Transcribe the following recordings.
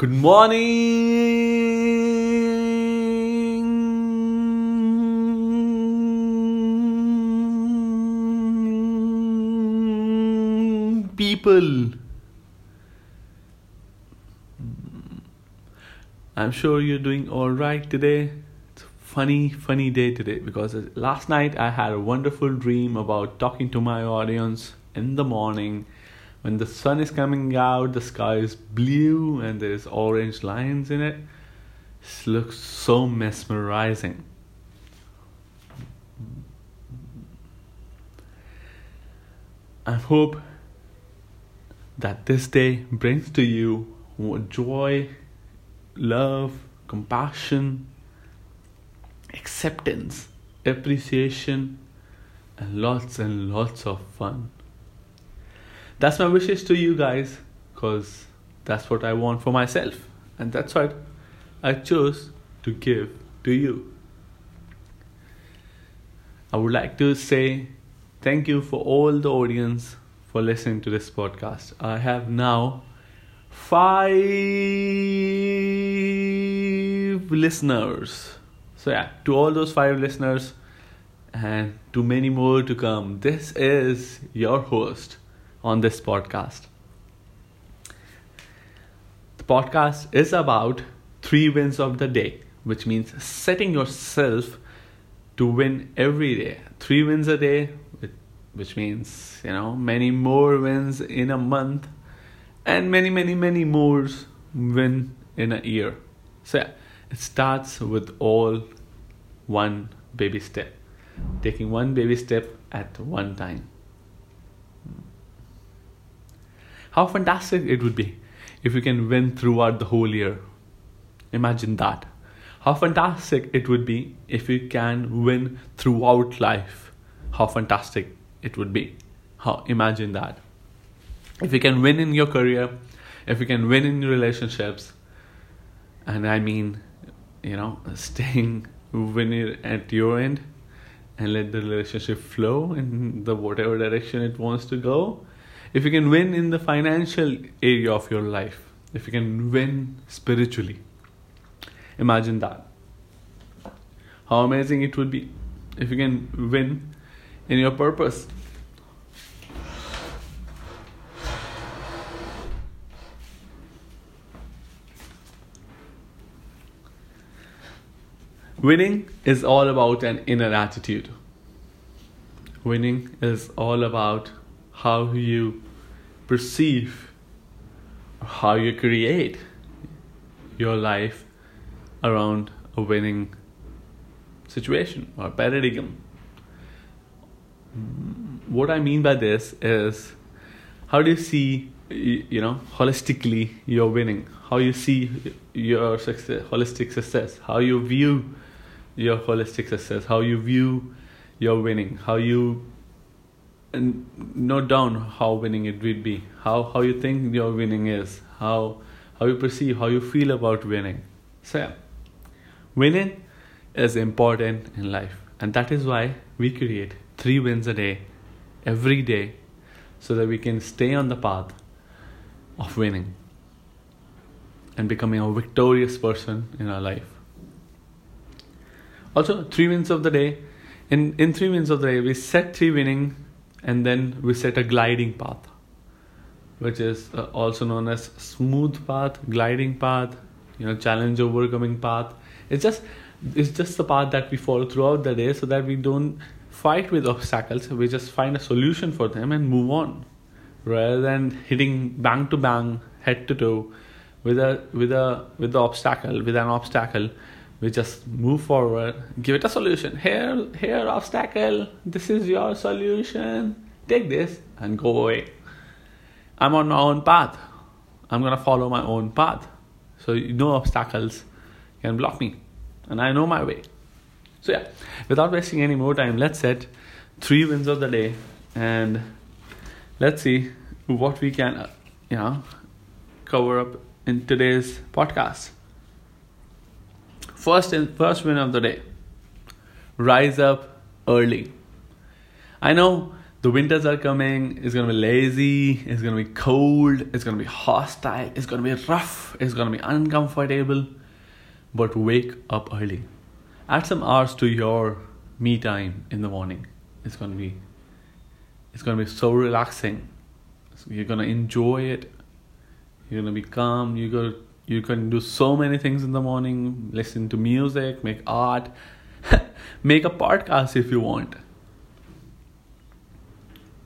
Good morning, people. I'm sure you're doing all right today. It's a funny, funny day today because last night I had a wonderful dream about talking to my audience in the morning when the sun is coming out, the sky is blue and there's orange lines in it. It looks so mesmerizing. I hope that this day brings to you joy, love, compassion, acceptance, appreciation, and lots and lots of fun. That's my wishes to you guys because that's what I want for myself, and that's what I chose to give to you. I would like to say thank you for all the audience for listening to this podcast. I have now five listeners. So, yeah, to all those five listeners and to many more to come, this is your host on this podcast. The podcast is about three wins of the day, which means setting yourself to win every day. Three wins a day, which means, you know, many more wins in a month and many, many, many more win in a year. So, yeah, it starts with all one baby step, taking one baby step at one time. How fantastic it would be if we can win throughout the whole year. Imagine that. How fantastic it would be if we can win throughout life. How fantastic it would be. How imagine that. If you can win in your career, if you can win in your relationships, and I mean, you know, staying you're at your end and let the relationship flow in the whatever direction it wants to go. If you can win in the financial area of your life, if you can win spiritually, imagine that. How amazing it would be if you can win in your purpose. Winning is all about an inner attitude. Winning is all about how you perceive, how you create your life around a winning situation or paradigm. What I mean by this is how do you see, you know, holistically your winning? How you see your success, holistic success? How you view your holistic success? How you view your winning? How you and note down how winning it would be. How how you think your winning is. How how you perceive how you feel about winning. So yeah. Winning is important in life. And that is why we create three wins a day every day so that we can stay on the path of winning and becoming a victorious person in our life. Also three wins of the day. In in three wins of the day we set three winning and then we set a gliding path which is uh, also known as smooth path gliding path you know challenge overcoming path. It's just it's just the path that we follow throughout the day so that we don't fight with obstacles. We just find a solution for them and move on rather than hitting bang to bang head to toe with a with a with the obstacle with an obstacle we just move forward. Give it a solution. Here here obstacle. This is your solution. Take this and go away. I'm on my own path. I'm to follow my own path. So no obstacles can block me. And i know my way. So yeah. Without wasting any more time let's set three wins of the day. And let's see what we can you know cover up in today's podcast First in win of the day. Rise up early. I know the winters are coming. It's gonna be lazy. It's gonna be cold. It's gonna be hostile. It's gonna be rough. It's gonna be uncomfortable. But wake up early. Add some hours to your me time in the morning. It's gonna be. It's gonna be so relaxing. You're gonna enjoy it. You're gonna be calm. You go. You can do so many things in the morning. Listen to music. Make art. make a podcast if you want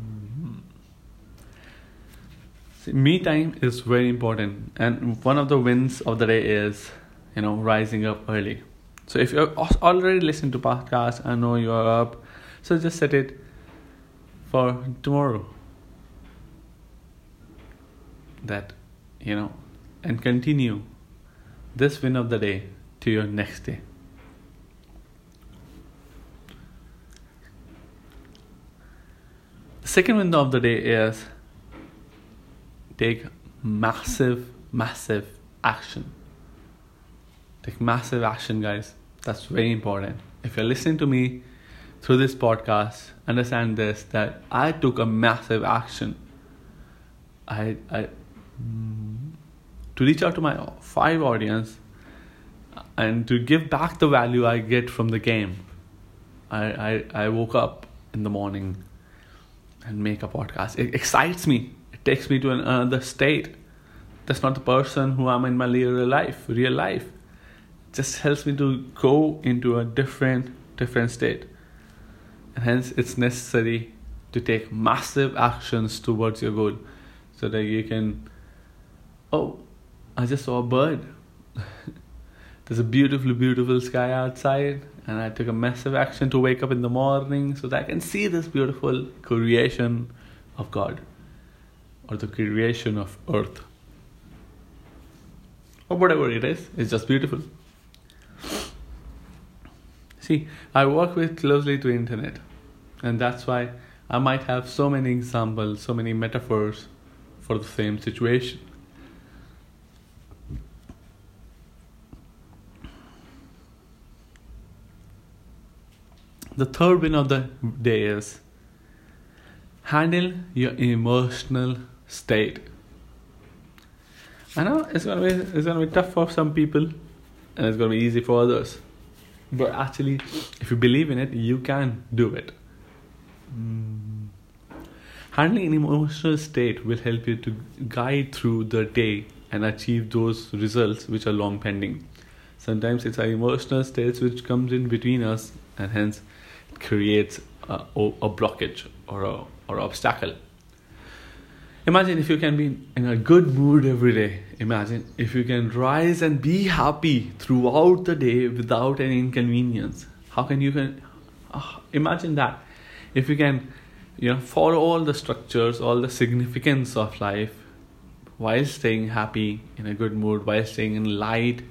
mm-hmm. See, me time is very important, and one of the wins of the day is, you know, rising up early. So if you're already listening to podcasts, I know you are up, so just set it for tomorrow. That, you know, and continue this win of the day to your next day. The second win of the day is take massive, massive action. Take massive action, guys. That's very important. If you're listening to me through this podcast, understand this that I took a massive action. I, I to reach out to my five audience and to give back the value I get from the game. I, I, I woke up in the morning and make a podcast. It excites me It takes me to another state. That's not the person who I'm in my real life. Real life it just helps me to go into a different different state, and hence it's necessary to take massive actions towards your goal, so that you can. Oh, I just saw a bird. There's a beautiful, beautiful sky outside, and I took a massive action to wake up in the morning so that I can see this beautiful creation of God or the creation of earth or whatever it is. It's just beautiful. See i work with closely to internet and that's why i might have so many examples so many metaphors for the same situation the third win of the day is handle your emotional state. I know it's gonna be it's gonna be tough for some people, and it's gonna be easy for others. But actually, if you believe in it, you can do it. Mm. Handling an emotional state will help you to guide through the day and achieve those results which are long pending. Sometimes it's our emotional states which comes in between us, and hence creates a, a blockage or a or obstacle. Imagine if you can be in a good mood every day. Imagine if you can rise and be happy throughout the day without any inconvenience. How can you can uh, imagine that? If you can, you know, follow all the structures, all the significance of life, while staying happy in a good mood, while staying in light,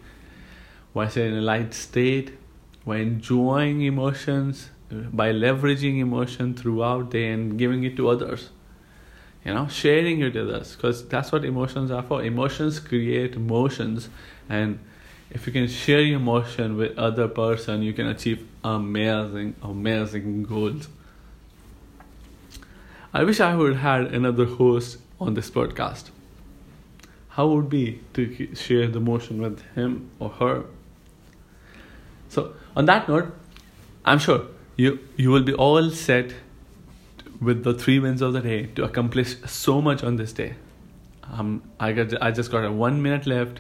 while staying in a light state, while enjoying emotions, by leveraging emotion throughout day and giving it to others. You know sharing it with us because that's what emotions are for. Emotions create emotions and if you can share your emotion with other person you can achieve amazing amazing goals. I wish i would had another host on this podcast. How would be to share the emotion with him or her? So on that note i'm sure you you will be all set with the three wins of the day to accomplish so much on this day. Um, I got I just got a one minute left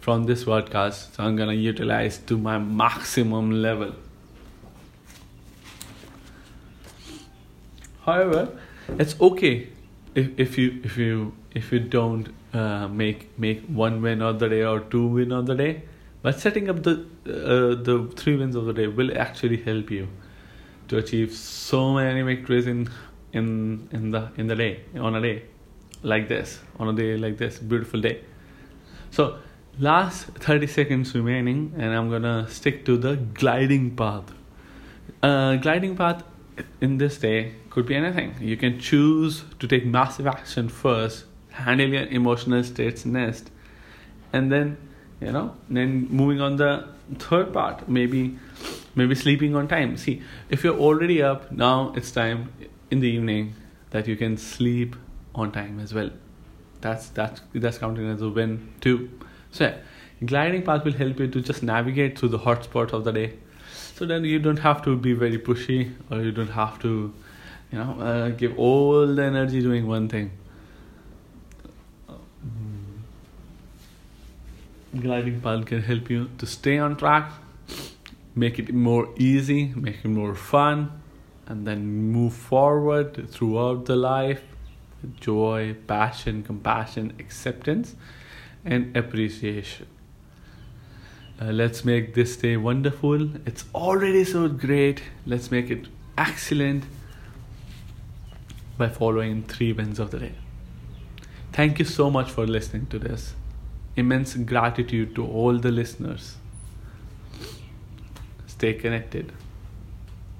from this podcast, so I'm gonna utilize to my maximum level. However, it's okay if, if you if you if you don't uh, make make one win of the day or two win of the day, but setting up the uh, the three wins of the day will actually help you to achieve so many victories in in in the in the day on a day like this on a day like this beautiful day. So last 30 seconds remaining and i'm gonna stick to the gliding path. Uh, gliding path in this day could be anything. You can choose to take massive action first handle your emotional states next and then you know then moving on the third part maybe maybe sleeping on time see if you're already up now it's time in the evening that you can sleep on time as well. That's that's that's counting as a win too. So yeah, gliding path will help you to just navigate through the hot spots of the day. So then you don't have to be very pushy or you don't have to, you know, uh, give all the energy doing one thing. Gliding path can help you to stay on track, make it more easy, make it more fun, and then move forward throughout the life joy, passion, compassion, acceptance, and appreciation. Uh, let's make this day wonderful. It's already so great. Let's make it excellent by following three wins of the day. Thank you so much for listening to this. Immense gratitude to all the listeners. Stay connected.